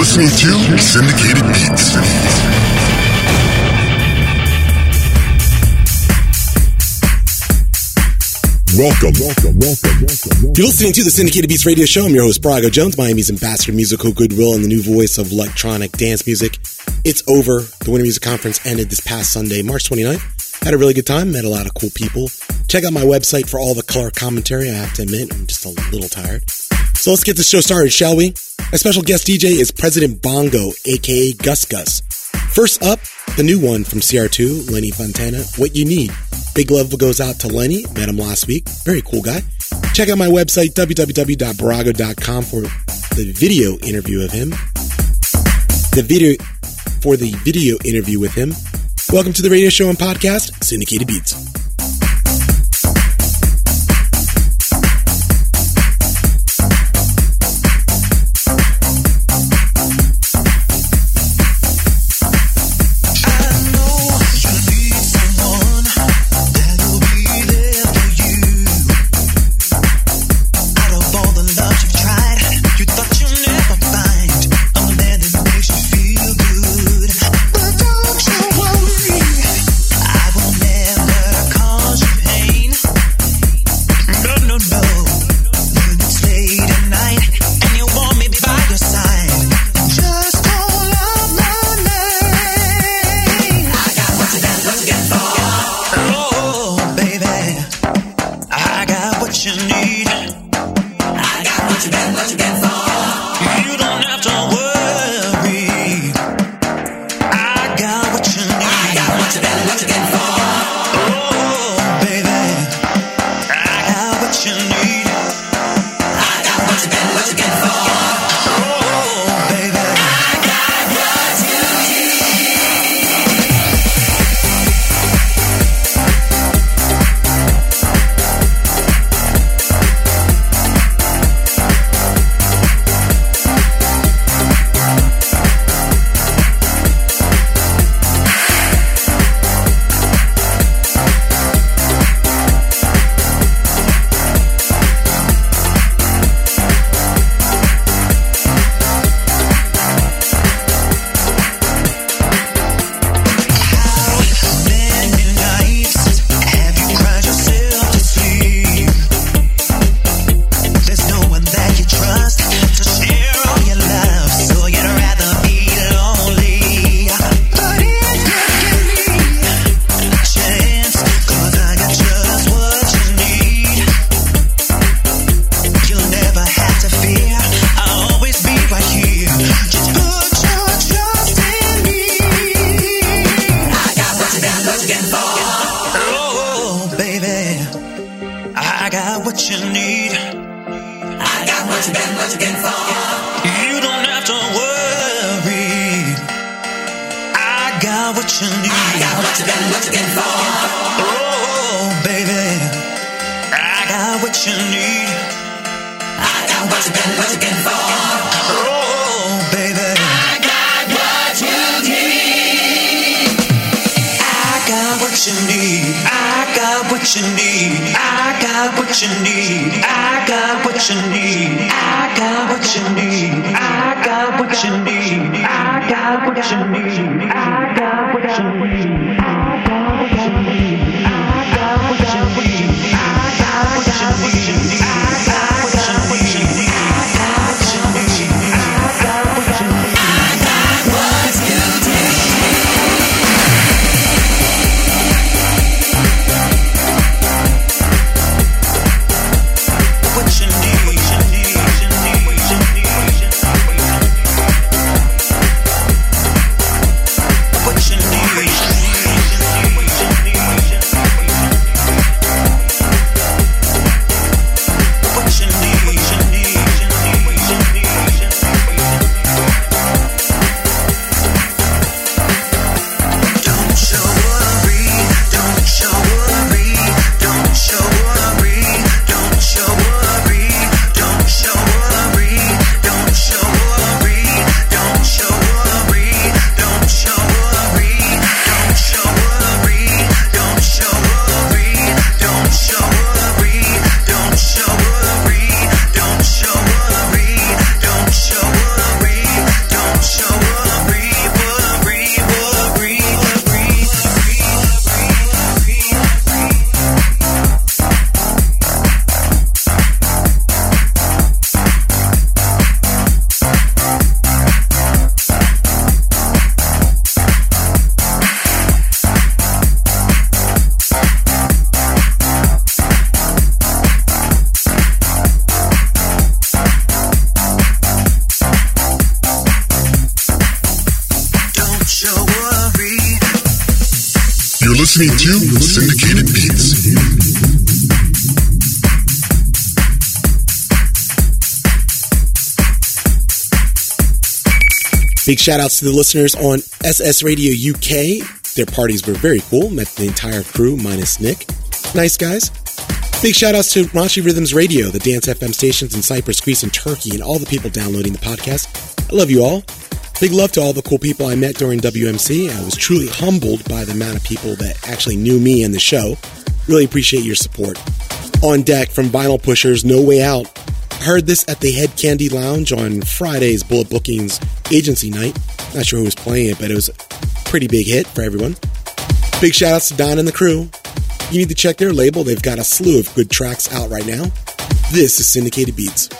listening to Syndicated Beats. Welcome, welcome, welcome, welcome. You're listening to the Syndicated Beats Radio Show. I'm your host, Brago Jones, Miami's ambassador, musical goodwill, and the new voice of electronic dance music. It's over. The Winter Music Conference ended this past Sunday, March 29th. Had a really good time, met a lot of cool people. Check out my website for all the color commentary. I have to admit, I'm just a little tired. So let's get the show started, shall we? My special guest DJ is President Bongo, aka Gus Gus. First up, the new one from CR2, Lenny Fontana, What You Need. Big love goes out to Lenny, met him last week. Very cool guy. Check out my website, www.brago.com for the video interview of him. The video, for the video interview with him. Welcome to the radio show and podcast, Syndicated Beats. what you need. I got what you need. I got what you need. I got what you need. I got what you need. I got what you need. I got what you need. I got what you need. I got what you need. I got what you need. I got listening to Syndicated Beats. Big shout outs to the listeners on SS Radio UK. Their parties were very cool. Met the entire crew minus Nick. Nice guys. Big shout outs to Raunchy Rhythms Radio, the Dance FM stations in Cyprus, Greece, and Turkey, and all the people downloading the podcast. I love you all. Big love to all the cool people I met during WMC. I was truly humbled by the amount of people that actually knew me and the show. Really appreciate your support. On deck from Vinyl Pushers, No Way Out. I heard this at the Hed Kandi Lounge on Friday's Bullet Bookings agency night. Not sure who was playing it, but it was a pretty big hit for everyone. Big shout outs to Don and the crew. You need to check their label. They've got a slew of good tracks out right now. This is Syndicated Beats.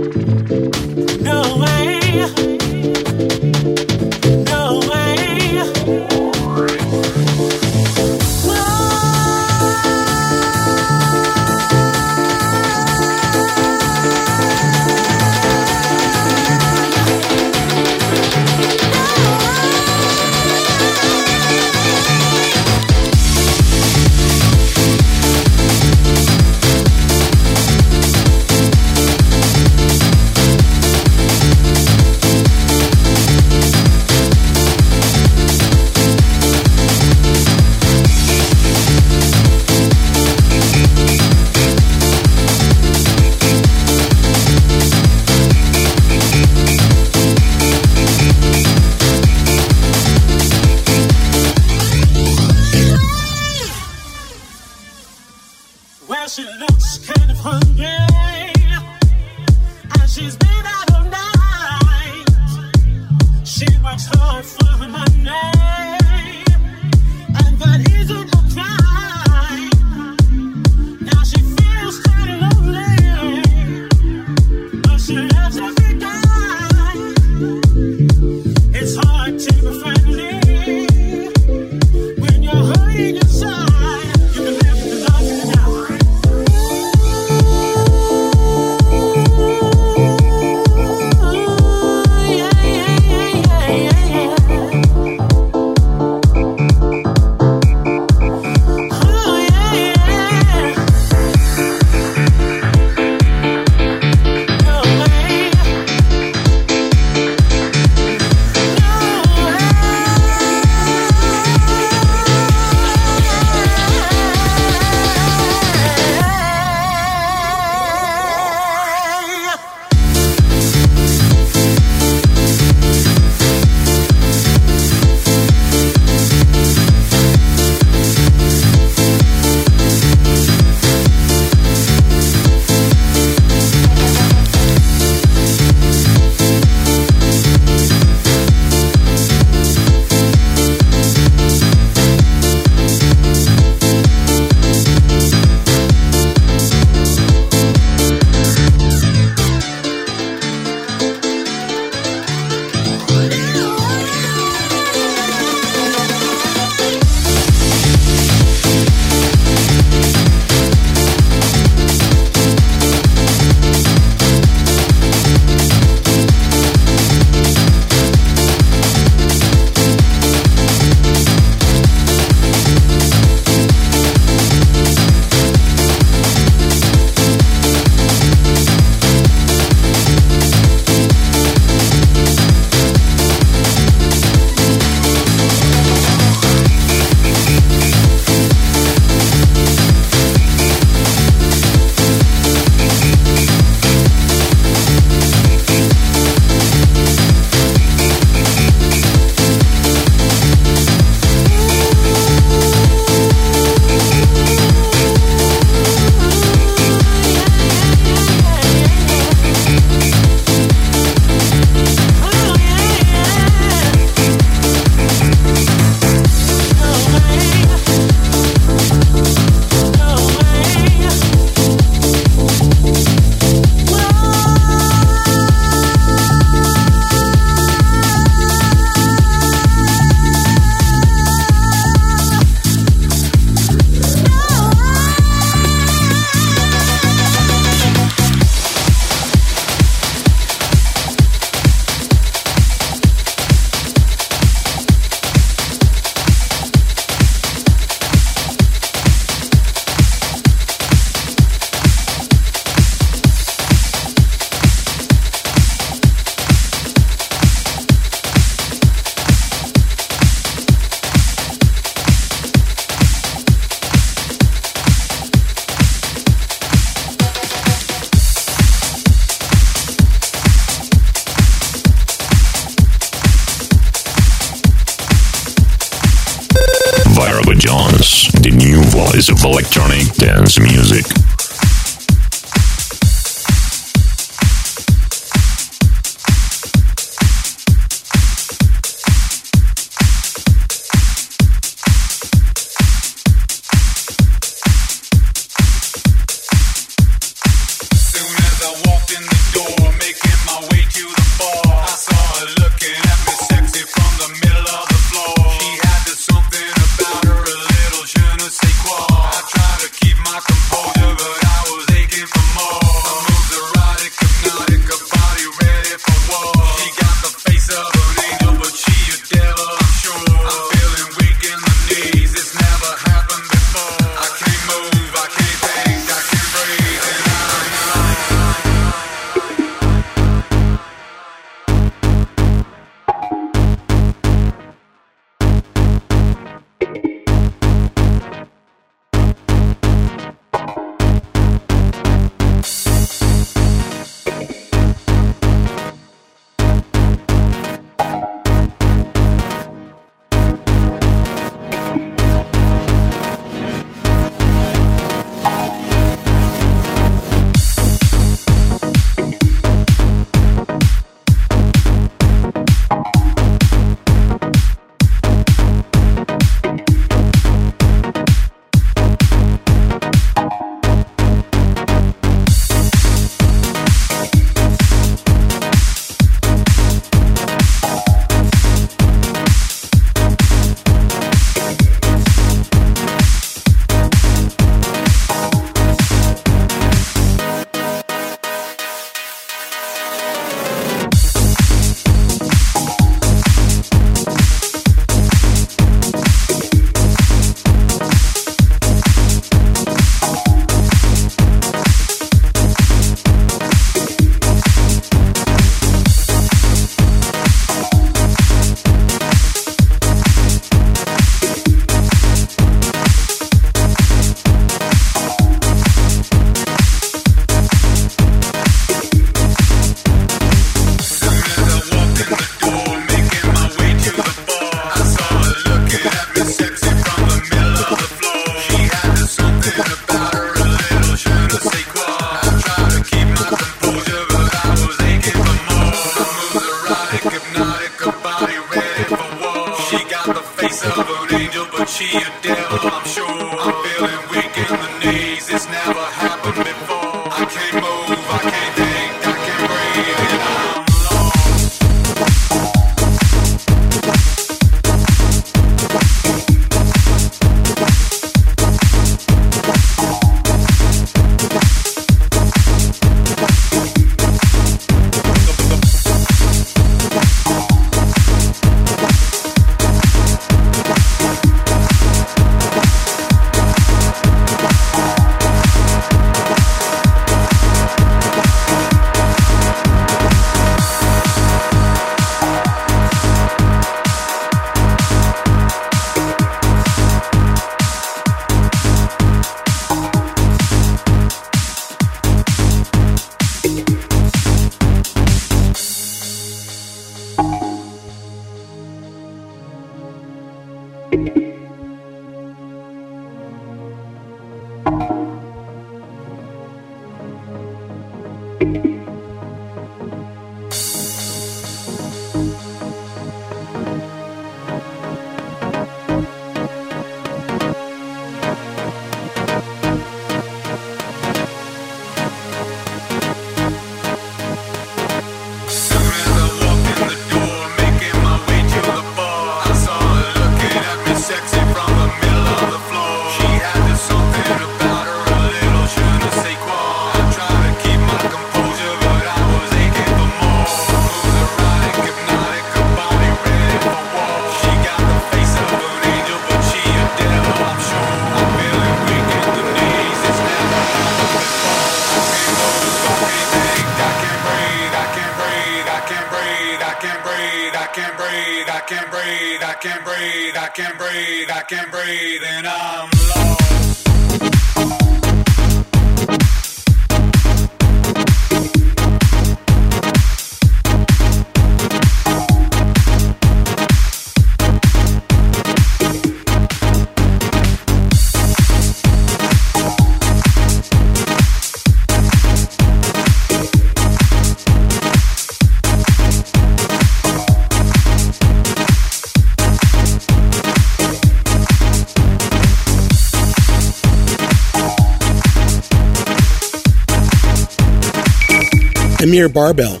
Amir Barbell,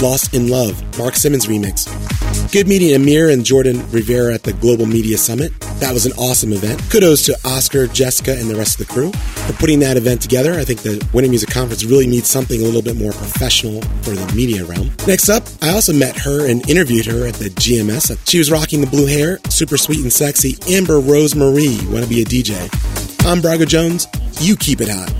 Lost in Love, Mark Simmons remix. Good meeting Amir and Jordan Rivera at the Global Media Summit. That was an awesome event. Kudos to Oscar, Jessica, and the rest of the crew for putting that event together. I think the Winter Music Conference really needs something a little bit more professional for the media realm. Next up, I also met her and interviewed her at the GMS. She was rocking the blue hair, super sweet and sexy. Amber Rose Marie, want to be a DJ? I'm Brago Jones. You keep it hot.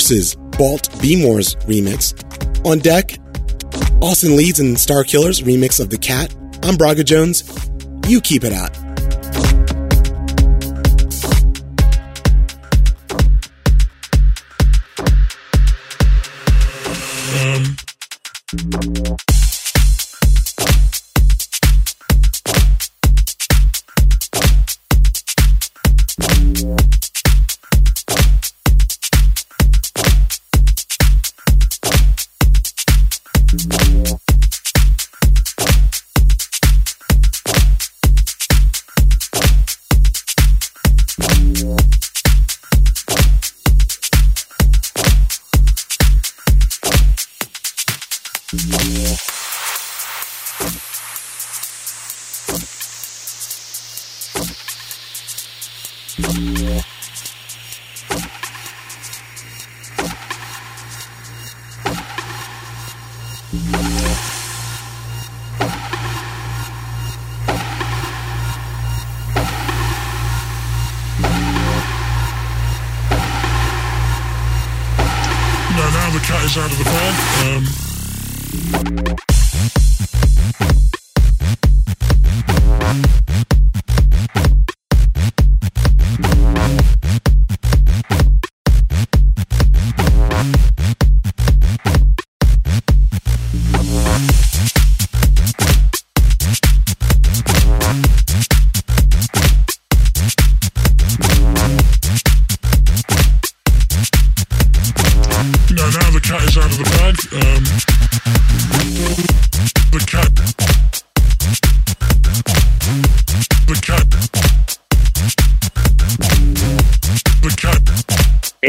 versus Balt Bemore's remix. On deck, Austin Leeds and Starkillers remix of The Cat. I'm Brago Jones. You keep it out.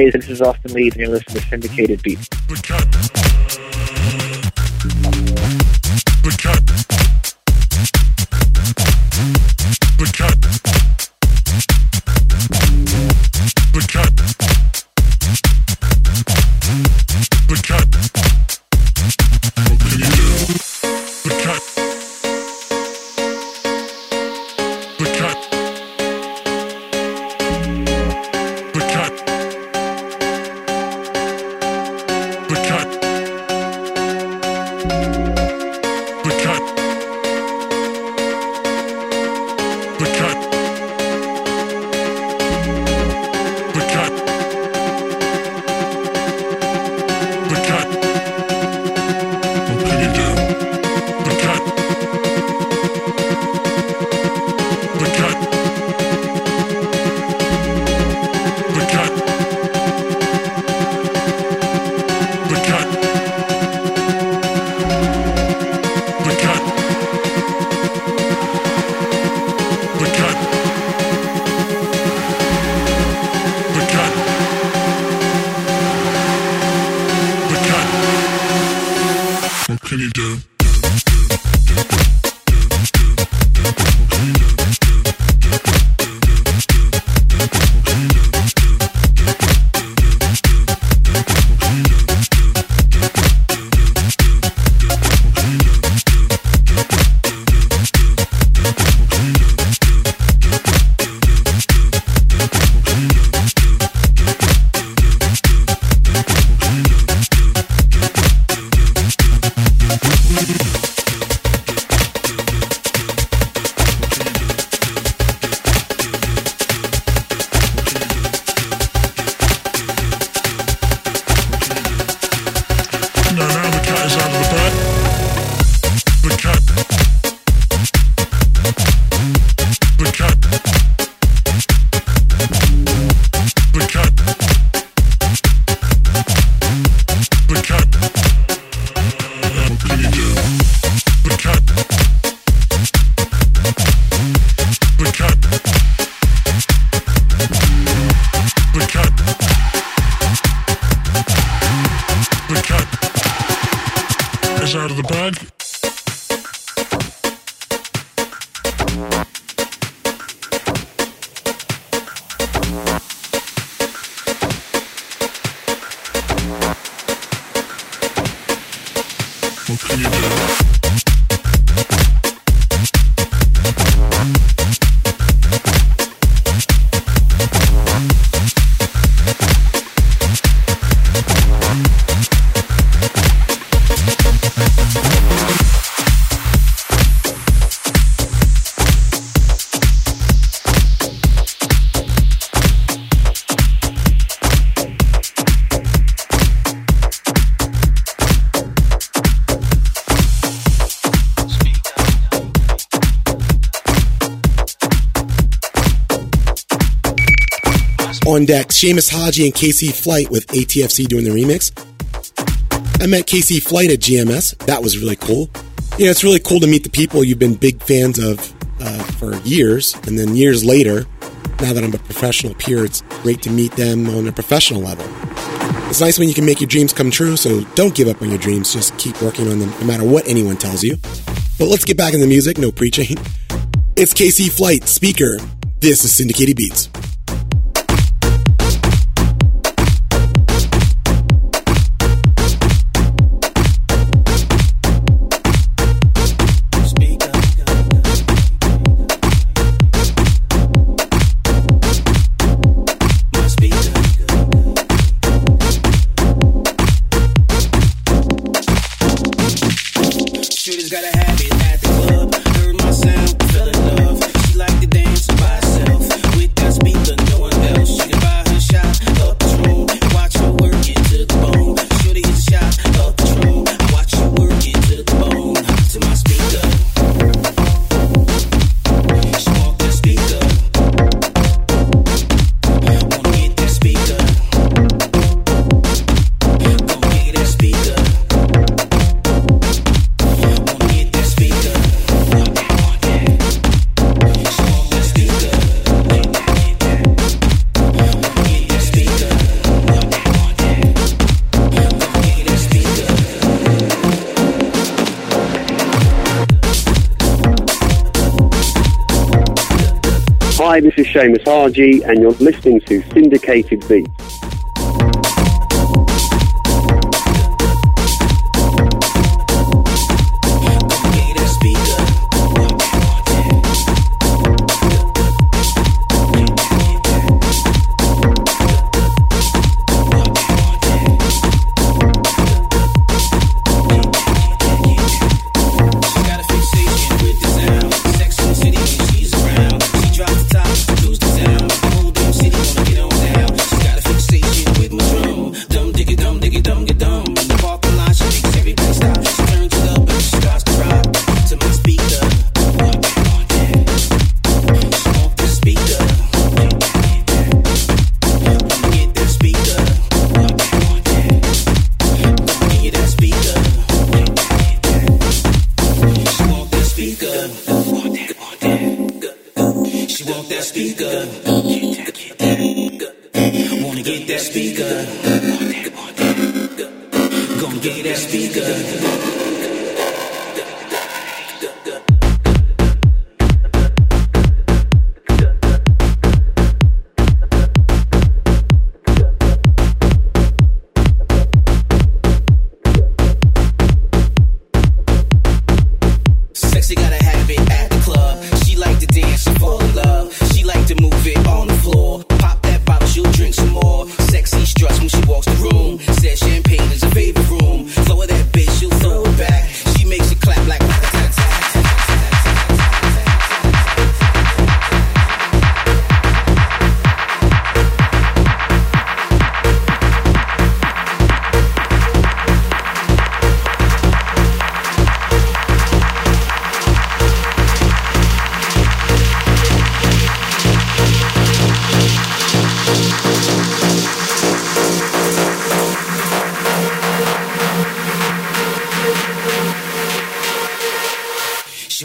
Hey, this is Austin Lee, and you're listening to Syndicated Beats. The cat. The cat. on deck, Seamus Haji and KC Flight with ATFC doing the remix. I met KC Flight at GMS. That was really cool. You know, it's really cool to meet the people you've been big fans of uh, for years, and then years later, now that I'm a professional peer, it's great to meet them on a professional level. It's nice when you can make your dreams come true, so don't give up on your dreams. Just keep working on them no matter what anyone tells you. But let's get back in the music, no preaching. It's KC Flight, speaker. This is Syndicated Beats. Seamus Haji, and you're listening to Syndicated Beats.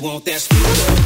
want that speed. love.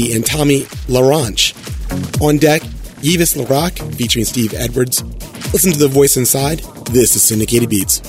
And Tommy LaRanche. On deck, Yves Larock featuring Steve Edwards. Listen to the voice inside. This is Syndicated Beats.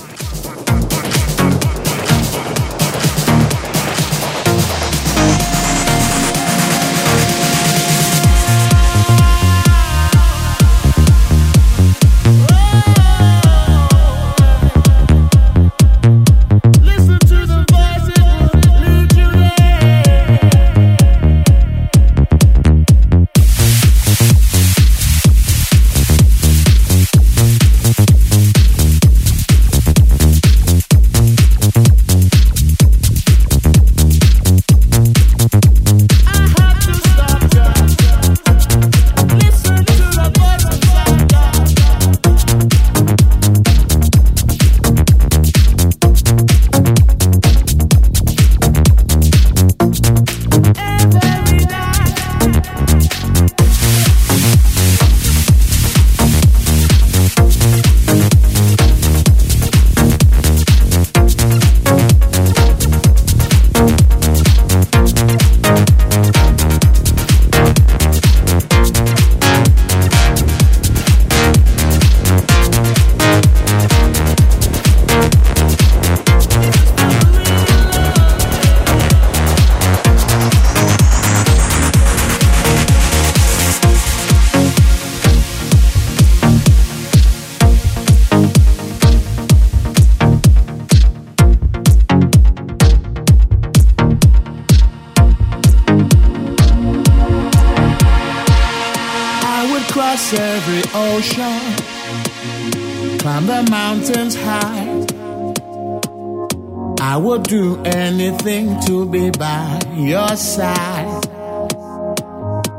your side.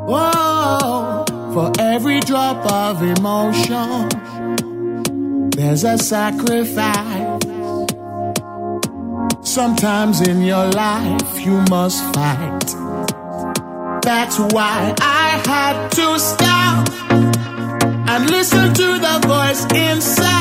oh. for every drop of emotion, there's a sacrifice. Sometimes in your life, you must fight. That's why I had to stop and listen to the voice inside.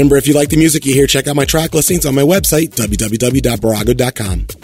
Remember, if you like the music you hear, check out my track listings on my website, www.barago.com.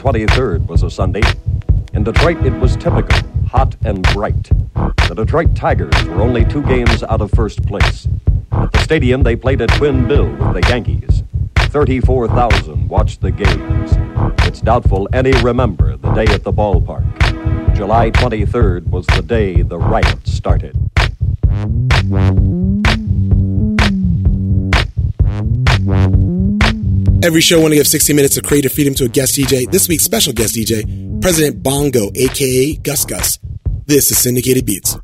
23rd was a Sunday. In Detroit, it was typical, hot and bright. The Detroit Tigers were only two games out of first place. At the stadium, they played a twin bill with the Yankees. 34,000 watched the games. It's doubtful any remember the day at the ballpark. July 23rd was the day the riot started. Every show, I want to give 60 minutes of creative freedom to a guest DJ. This week's special guest DJ, President Bongo, aka Gus Gus. This is Syndicated Beats.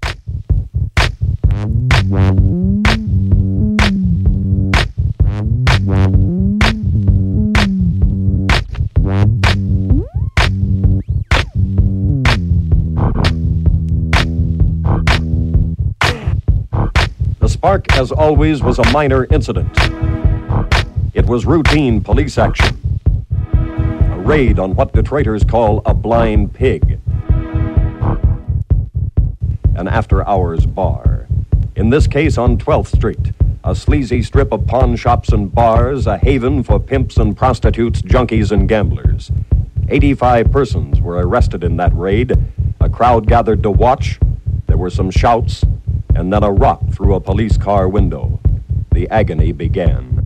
The spark, as always, was a minor incident. It was routine police action. A raid on what Detroiters call a blind pig. An after hours bar. In this case, on 12th Street, a sleazy strip of pawn shops and bars, a haven for pimps and prostitutes, junkies and gamblers. 85 persons were arrested in that raid. A crowd gathered to watch. There were some shouts, and then a rock through a police car window. The agony began.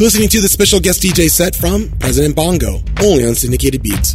You're listening to the special guest DJ set from President Bongo, only on Syndicated Beats.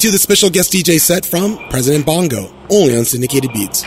to the special guest DJ set from President Bongo, only on Syndicated Beats.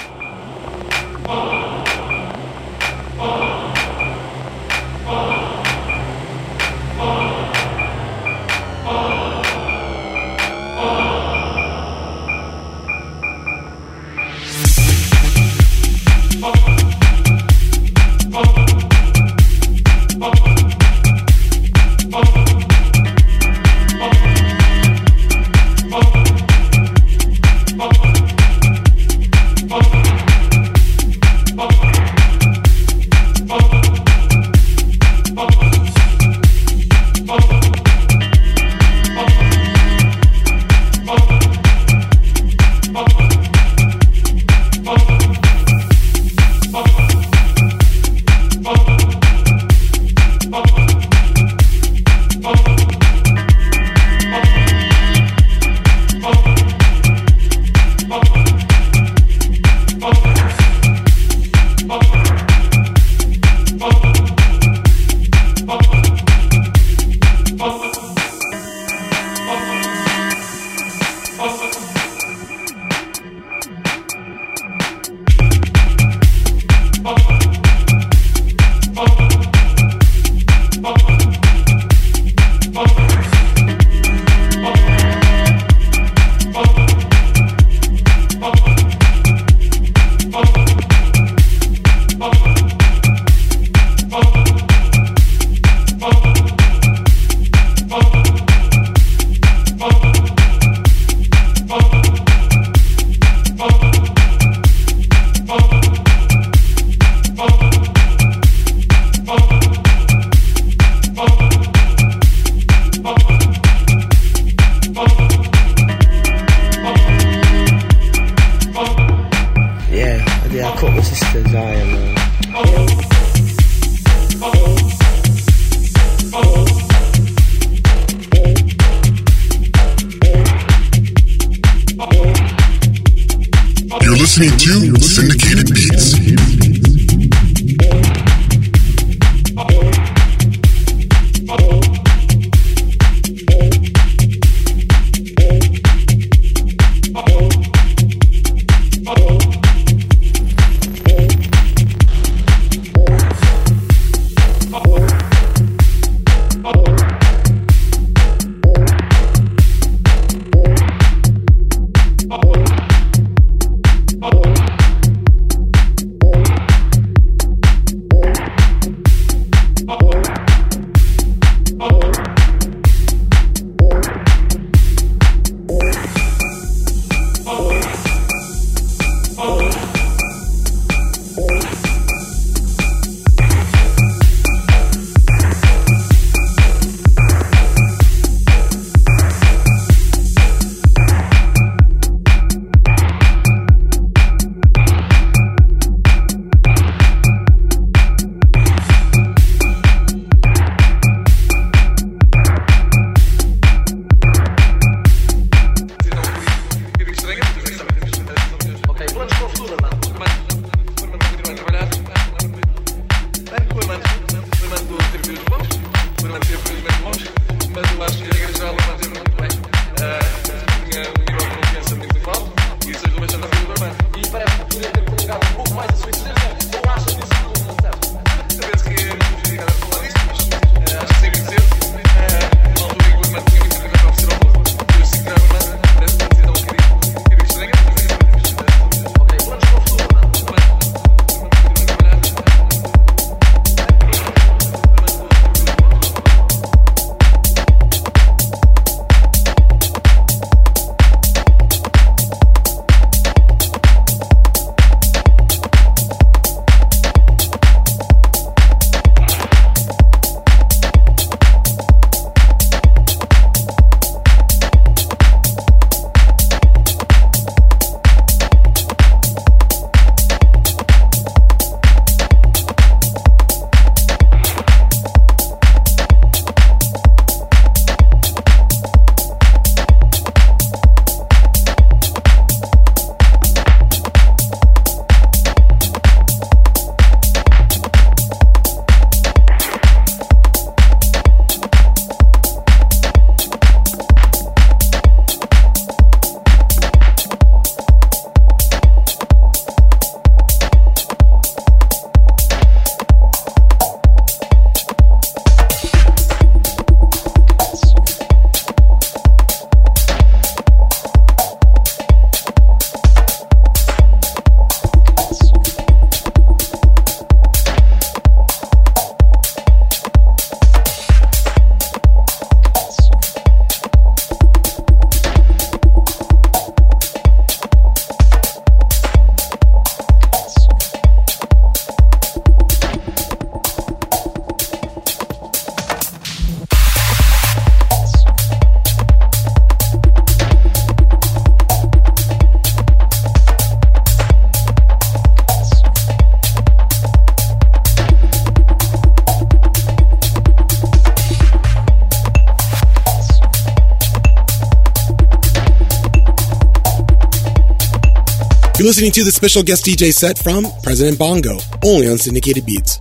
You're listening to the special guest DJ set from President Bongo, only on Syndicated Beats.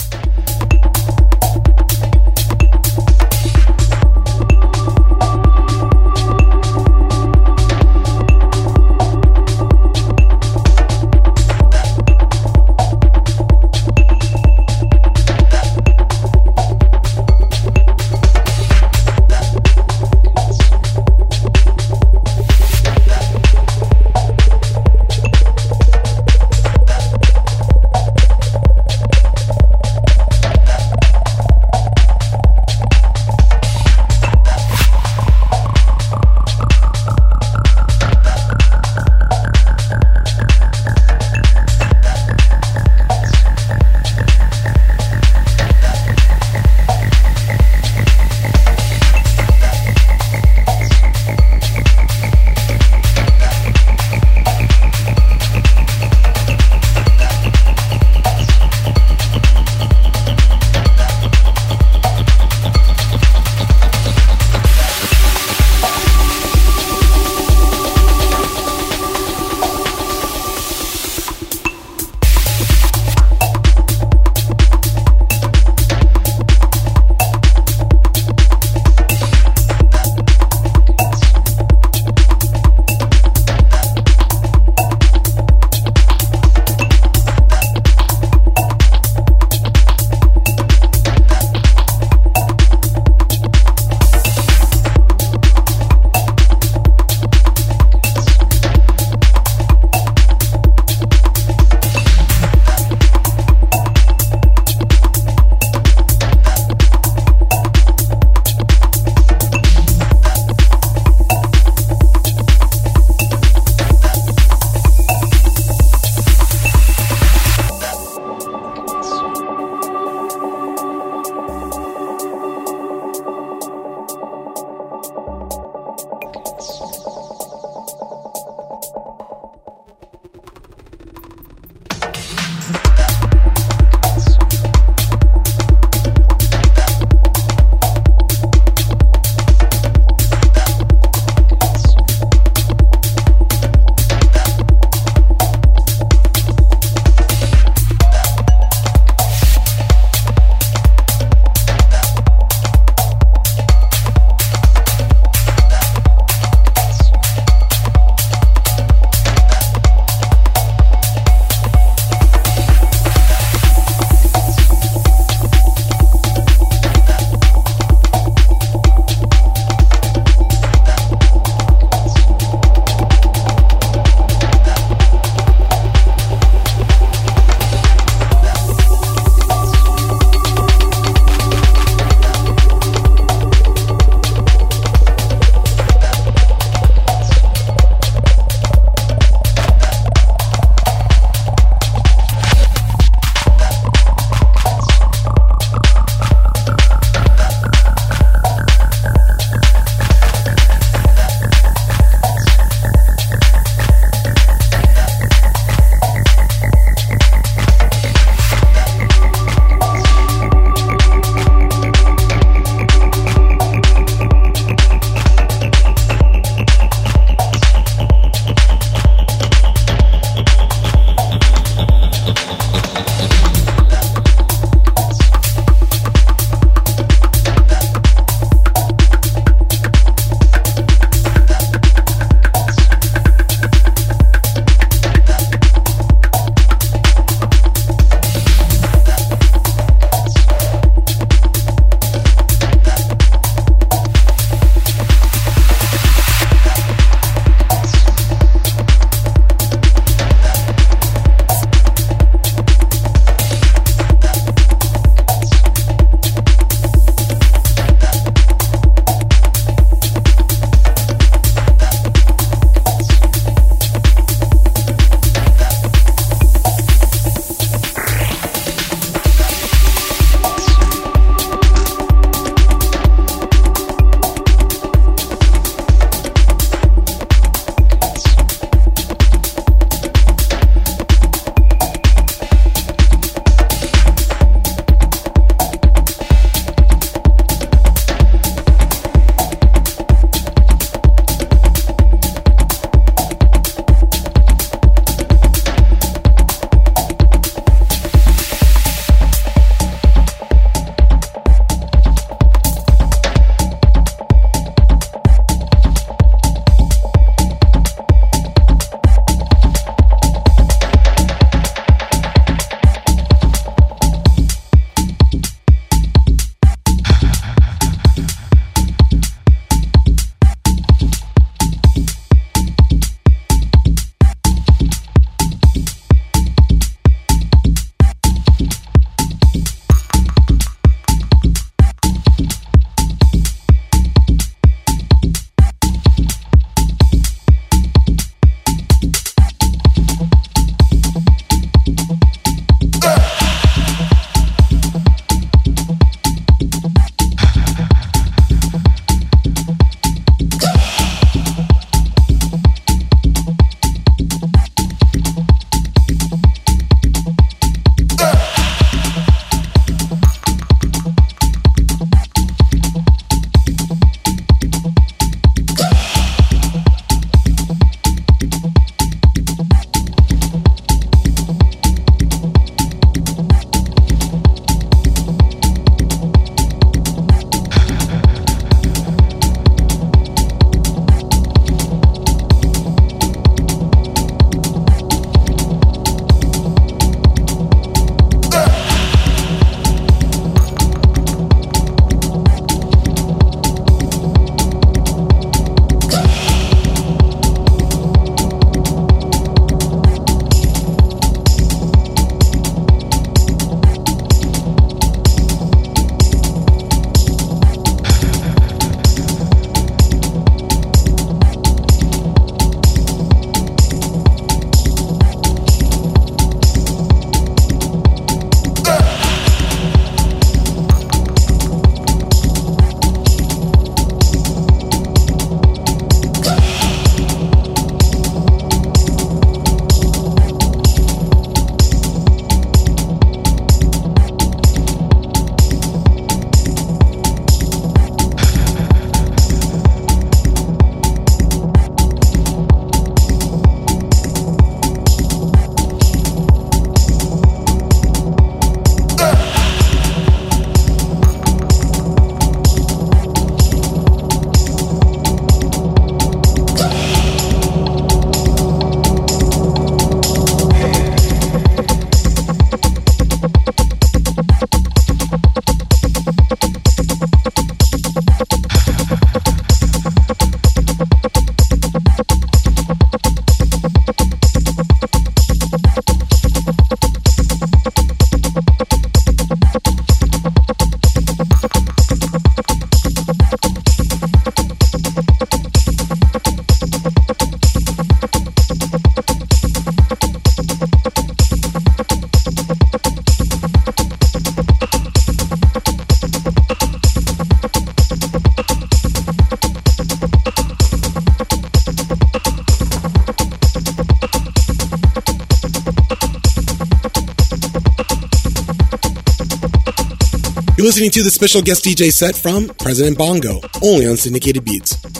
Listening to the special guest DJ set from President Bongo, only on Syndicated Beats.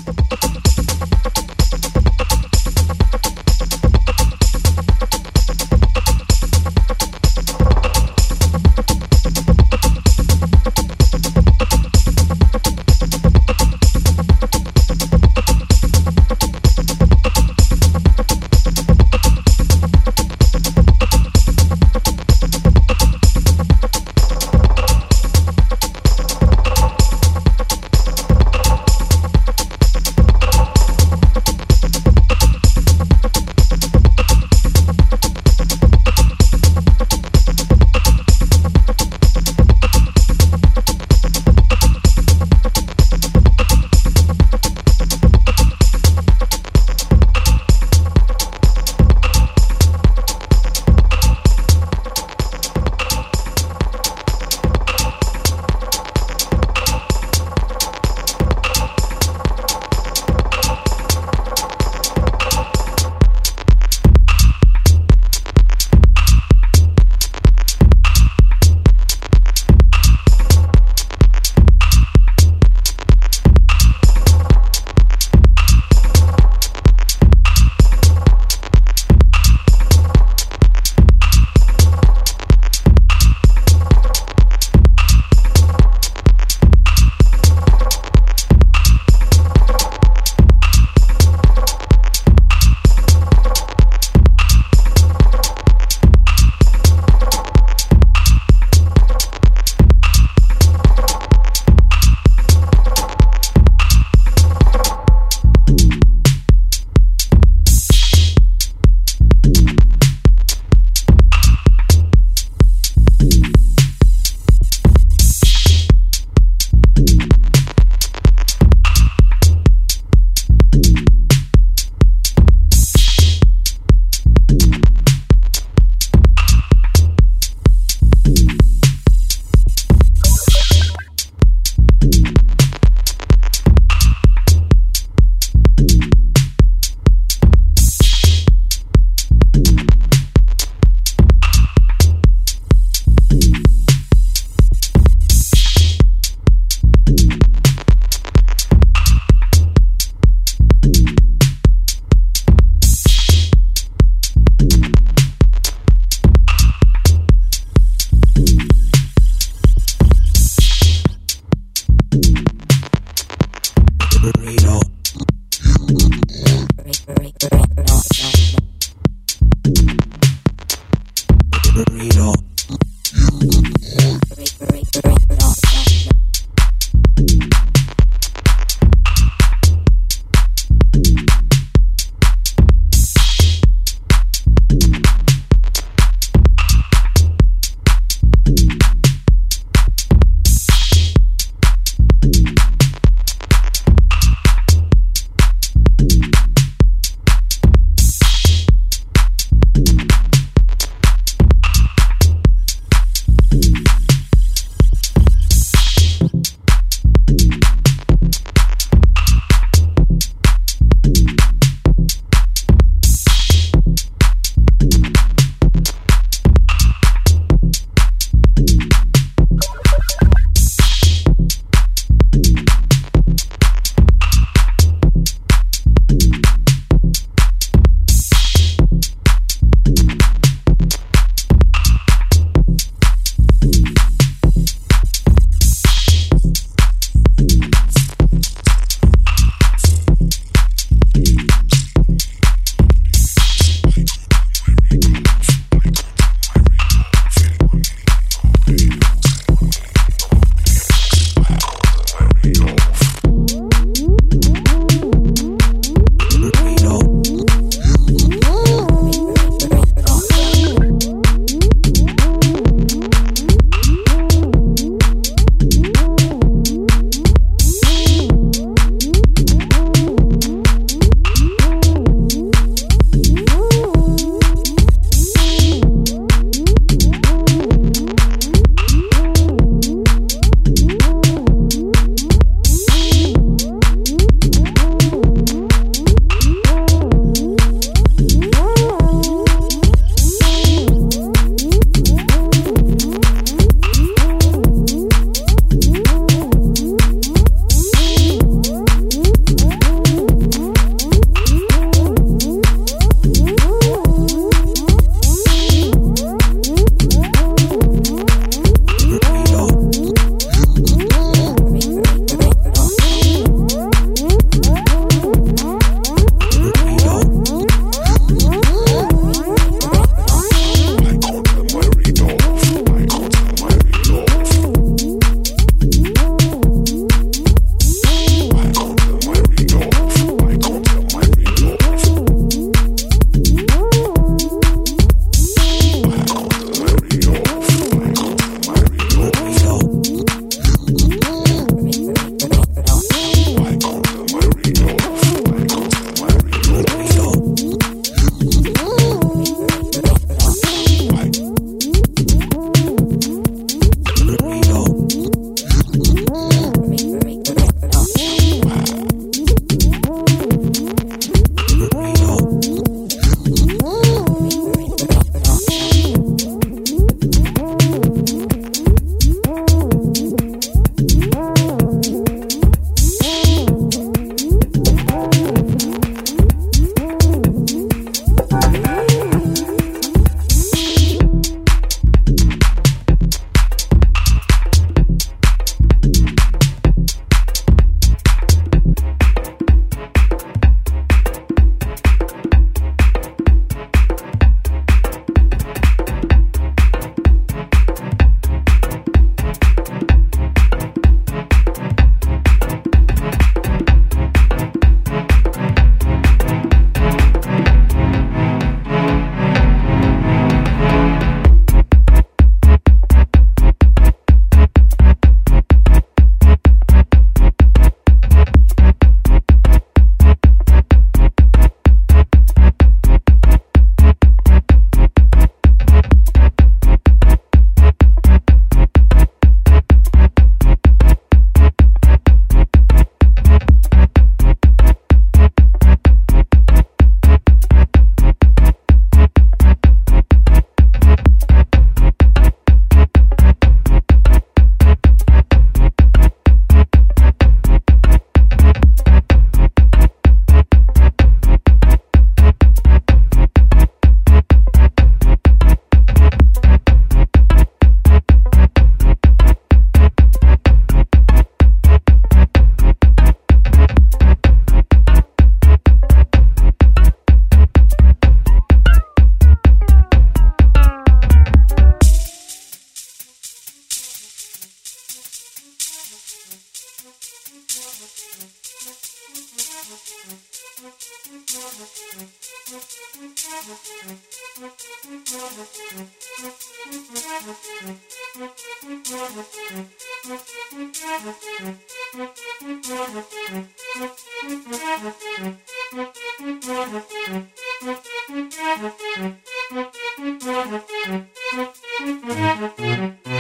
You're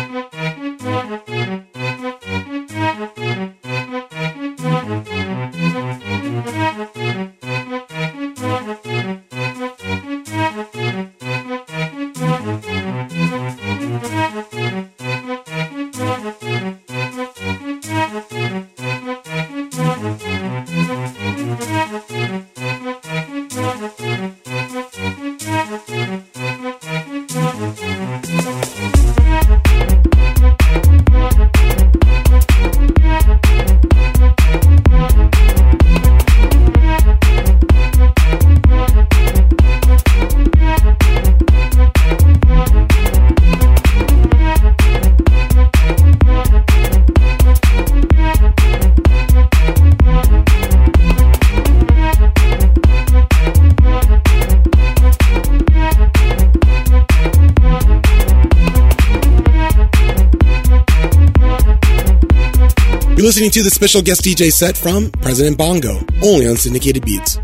special guest DJ set from President Bongo, only on Syndicated Beats.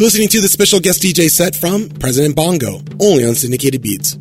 You're listening to the special guest DJ set from President Bongo, only on Syndicated Beats.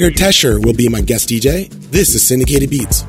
Gregor Tresher will be my guest DJ. This is Syndicated Beats.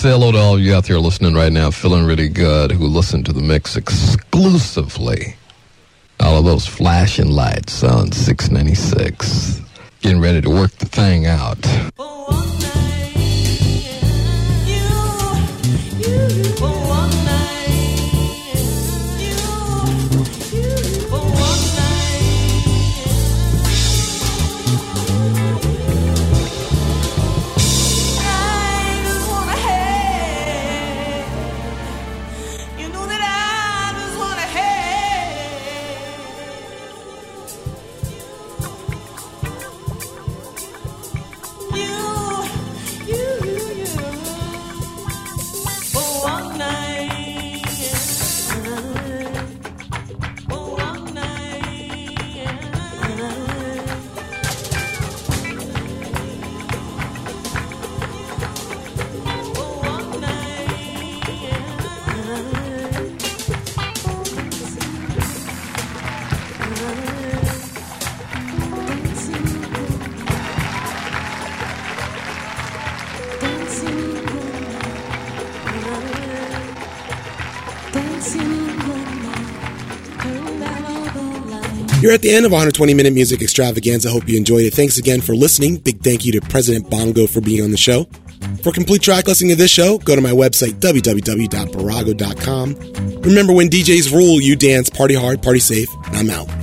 Say hello to all of you out there listening right now, feeling really good, who listen to the mix exclusively. All of those flashing lights on 696. Getting ready to work the thing out. At the end of 120 minute music extravaganza. Hope you enjoyed it. Thanks again for listening. Big thank you to President Bongo for being on the show. For complete track listing of this show, go to my website, www.barago.com. Remember, when DJs rule, you dance, party hard, party safe, and I'm out.